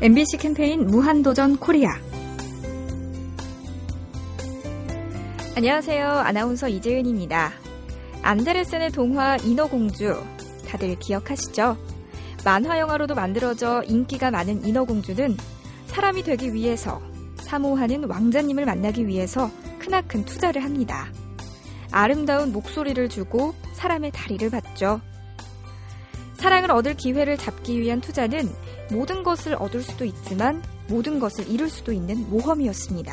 MBC 캠페인 무한도전 코리아. 안녕하세요. 아나운서 이재은입니다. 안데르센의 동화 인어공주. 다들 기억하시죠? 만화 영화로도 만들어져 인기가 많은 인어공주는 사람이 되기 위해서 사모하는 왕자님을 만나기 위해서 크나큰 투자를 합니다. 아름다운 목소리를 주고 사람의 다리를 받죠. 사랑을 얻을 기회를 잡기 위한 투자는 모든 것을 얻을 수도 있지만 모든 것을 잃을 수도 있는 모험이었습니다.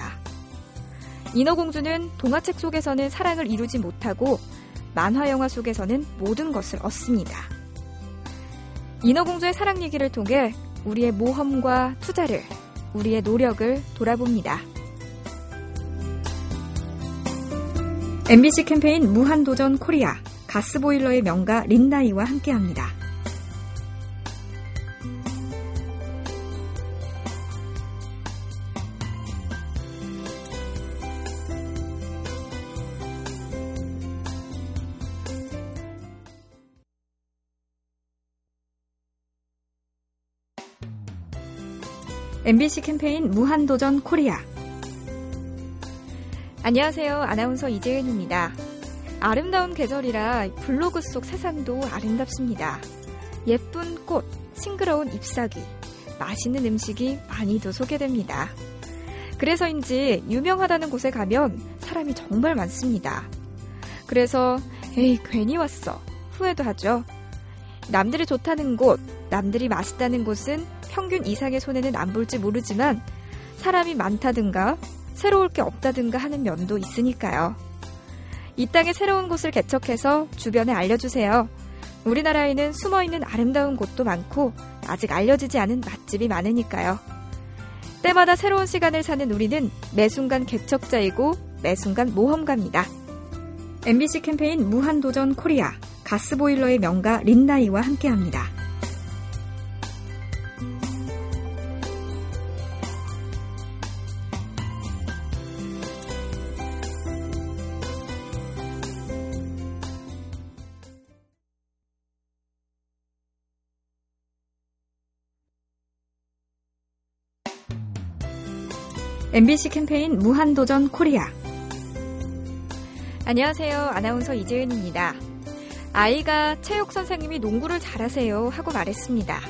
인어공주는 동화책 속에서는 사랑을 이루지 못하고 만화 영화 속에서는 모든 것을 얻습니다. 인어공주의 사랑 얘기를 통해 우리의 모험과 투자를, 우리의 노력을 돌아봅니다. MBC 캠페인 무한도전 코리아 가스보일러의 명가 린나이와 함께합니다. MBC 캠페인 무한도전 코리아. 안녕하세요. 아나운서 이재은입니다. 아름다운 계절이라 블로그 속 세상도 아름답습니다. 예쁜 꽃, 싱그러운 잎사귀, 맛있는 음식이 많이도 소개됩니다. 그래서인지 유명하다는 곳에 가면 사람이 정말 많습니다. 그래서 에이 괜히 왔어 후회도 하죠. 남들이 좋다는 곳, 남들이 맛있다는 곳은 평균 이상의 손해는 안 볼지 모르지만 사람이 많다든가 새로울 게 없다든가 하는 면도 있으니까요. 이 땅에 새로운 곳을 개척해서 주변에 알려주세요. 우리나라에는 숨어있는 아름다운 곳도 많고 아직 알려지지 않은 맛집이 많으니까요. 때마다 새로운 시간을 사는 우리는 매 순간 개척자이고 매 순간 모험가입니다. MBC 캠페인 무한도전 코리아 가스보일러의 명가 린나이와 함께합니다. MBC 캠페인 무한도전 코리아. 안녕하세요. 아나운서 이재은입니다. 아이가 체육 선생님이 농구를 잘하세요 하고 말했습니다.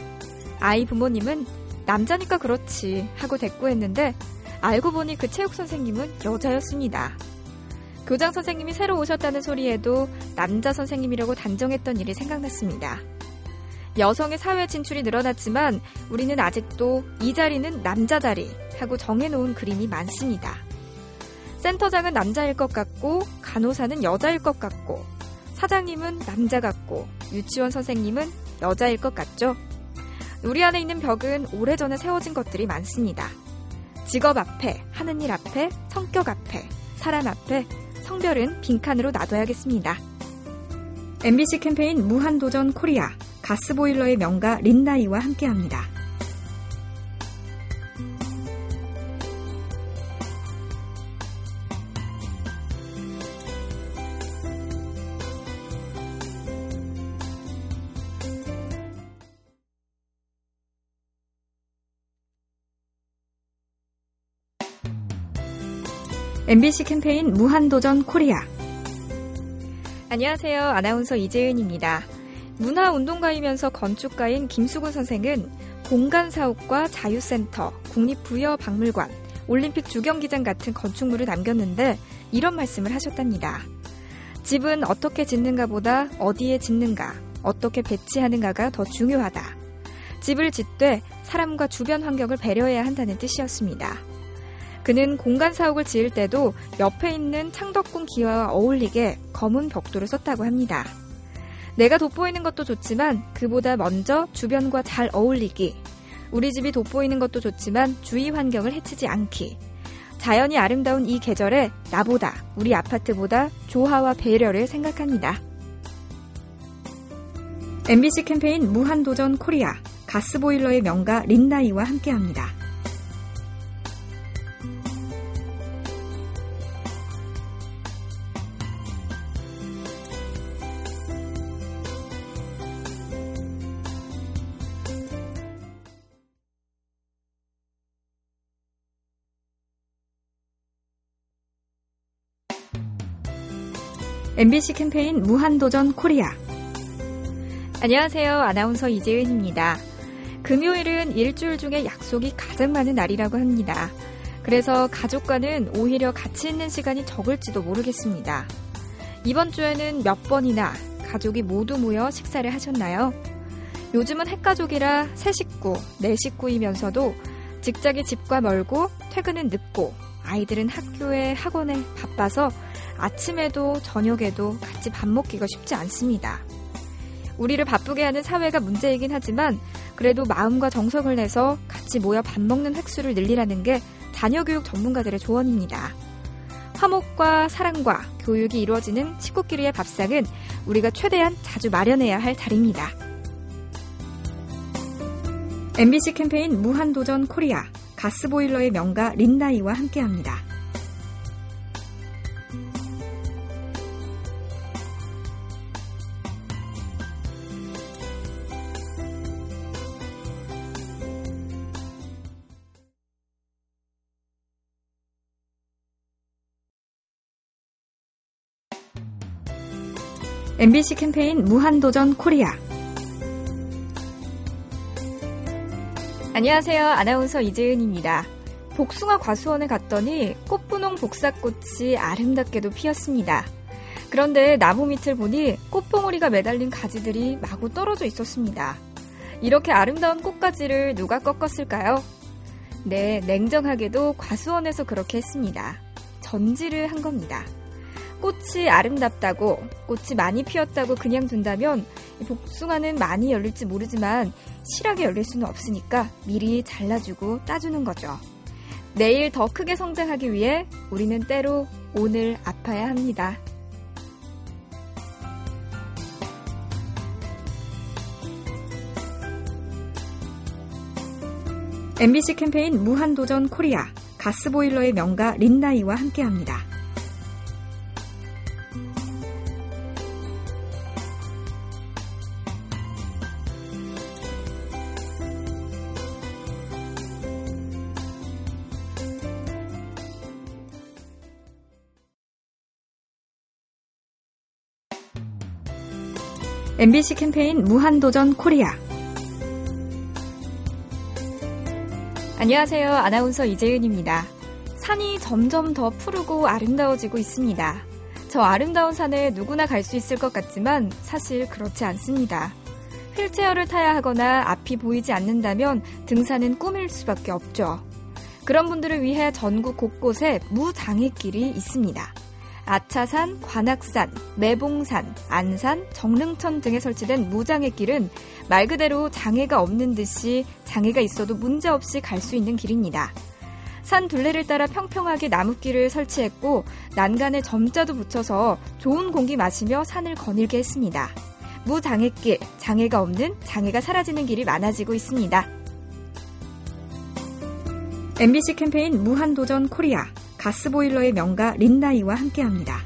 아이 부모님은 남자니까 그렇지 하고 대꾸했는데 알고 보니 그 체육 선생님은 여자였습니다. 교장 선생님이 새로 오셨다는 소리에도 남자 선생님이라고 단정했던 일이 생각났습니다. 여성의 사회 진출이 늘어났지만 우리는 아직도 이 자리는 남자 자리 하고 정해놓은 그림이 많습니다. 센터장은 남자일 것 같고 간호사는 여자일 것 같고 사장님은 남자 같고 유치원 선생님은 여자일 것 같죠? 우리 안에 있는 벽은 오래전에 세워진 것들이 많습니다. 직업 앞에, 하는 일 앞에, 성격 앞에, 사람 앞에 성별은 빈칸으로 놔둬야겠습니다. MBC 캠페인 무한도전 코리아 가스보일러의 명가 린나이와 함께합니다. MBC 캠페인 무한도전 코리아. 안녕하세요. 아나운서 이재은입니다. 문화운동가이면서 건축가인 김수근 선생은 공간사업과 자유센터, 국립부여박물관, 올림픽 주경기장 같은 건축물을 남겼는데 이런 말씀을 하셨답니다. 집은 어떻게 짓는가 보다 어디에 짓는가, 어떻게 배치하는가가 더 중요하다. 집을 짓되 사람과 주변 환경을 배려해야 한다는 뜻이었습니다. 그는 공간 사옥을 지을 때도 옆에 있는 창덕궁 기와와 어울리게 검은 벽돌을 썼다고 합니다. 내가 돋보이는 것도 좋지만 그보다 먼저 주변과 잘 어울리기. 우리 집이 돋보이는 것도 좋지만 주위 환경을 해치지 않기. 자연이 아름다운 이 계절에 나보다, 우리 아파트보다 조화와 배려를 생각합니다. MBC 캠페인 무한도전 코리아 가스보일러의 명가 린나이와 함께합니다. MBC 캠페인 무한도전 코리아. 안녕하세요. 아나운서 이재은입니다. 금요일은 일주일 중에 약속이 가장 많은 날이라고 합니다. 그래서 가족과는 오히려 같이 있는 시간이 적을지도 모르겠습니다. 이번 주에는 몇 번이나 가족이 모두 모여 식사를 하셨나요? 요즘은 핵가족이라 세 식구, 네 식구이면서도 직장이 집과 멀고 퇴근은 늦고 아이들은 학교에 학원에 바빠서 아침에도 저녁에도 같이 밥 먹기가 쉽지 않습니다. 우리를 바쁘게 하는 사회가 문제이긴 하지만 그래도 마음과 정성을 내서 같이 모여 밥 먹는 횟수를 늘리라는 게 자녀교육 전문가들의 조언입니다. 화목과 사랑과 교육이 이루어지는 식구끼리의 밥상은 우리가 최대한 자주 마련해야 할 자리입니다. MBC 캠페인 무한도전 코리아 가스보일러의 명가 린나이와 함께합니다. MBC 캠페인 무한도전 코리아. 안녕하세요. 아나운서 이재은입니다. 복숭아 과수원에 갔더니 꽃분홍 복사꽃이 아름답게도 피었습니다. 그런데 나무 밑을 보니 꽃봉오리가 매달린 가지들이 마구 떨어져 있었습니다. 이렇게 아름다운 꽃가지를 누가 꺾었을까요? 네, 냉정하게도 과수원에서 그렇게 했습니다. 전지를 한 겁니다. 꽃이 아름답다고 꽃이 많이 피었다고 그냥 둔다면 복숭아는 많이 열릴지 모르지만 실하게 열릴 수는 없으니까 미리 잘라주고 따주는 거죠. 내일 더 크게 성장하기 위해 우리는 때로 오늘 아파야 합니다. MBC 캠페인 무한도전 코리아 가스보일러의 명가 린나이와 함께합니다. MBC 캠페인 무한도전 코리아. 안녕하세요. 아나운서 이재은입니다. 산이 점점 더 푸르고 아름다워지고 있습니다. 저 아름다운 산에 누구나 갈 수 있을 것 같지만 사실 그렇지 않습니다. 휠체어를 타야 하거나 앞이 보이지 않는다면 등산은 꿈일 수밖에 없죠. 그런 분들을 위해 전국 곳곳에 무장애길이 있습니다. 아차산, 관악산, 매봉산, 안산, 정릉천 등에 설치된 무장애 길은 말 그대로 장애가 없는 듯이 장애가 있어도 문제없이 갈 수 있는 길입니다. 산 둘레를 따라 평평하게 나무길을 설치했고 난간에 점자도 붙여서 좋은 공기 마시며 산을 거닐게 했습니다. 무장애길, 장애가 없는 장애가 사라지는 길이 많아지고 있습니다. MBC 캠페인 무한도전 코리아 가스보일러의 명가 린나이와 함께합니다.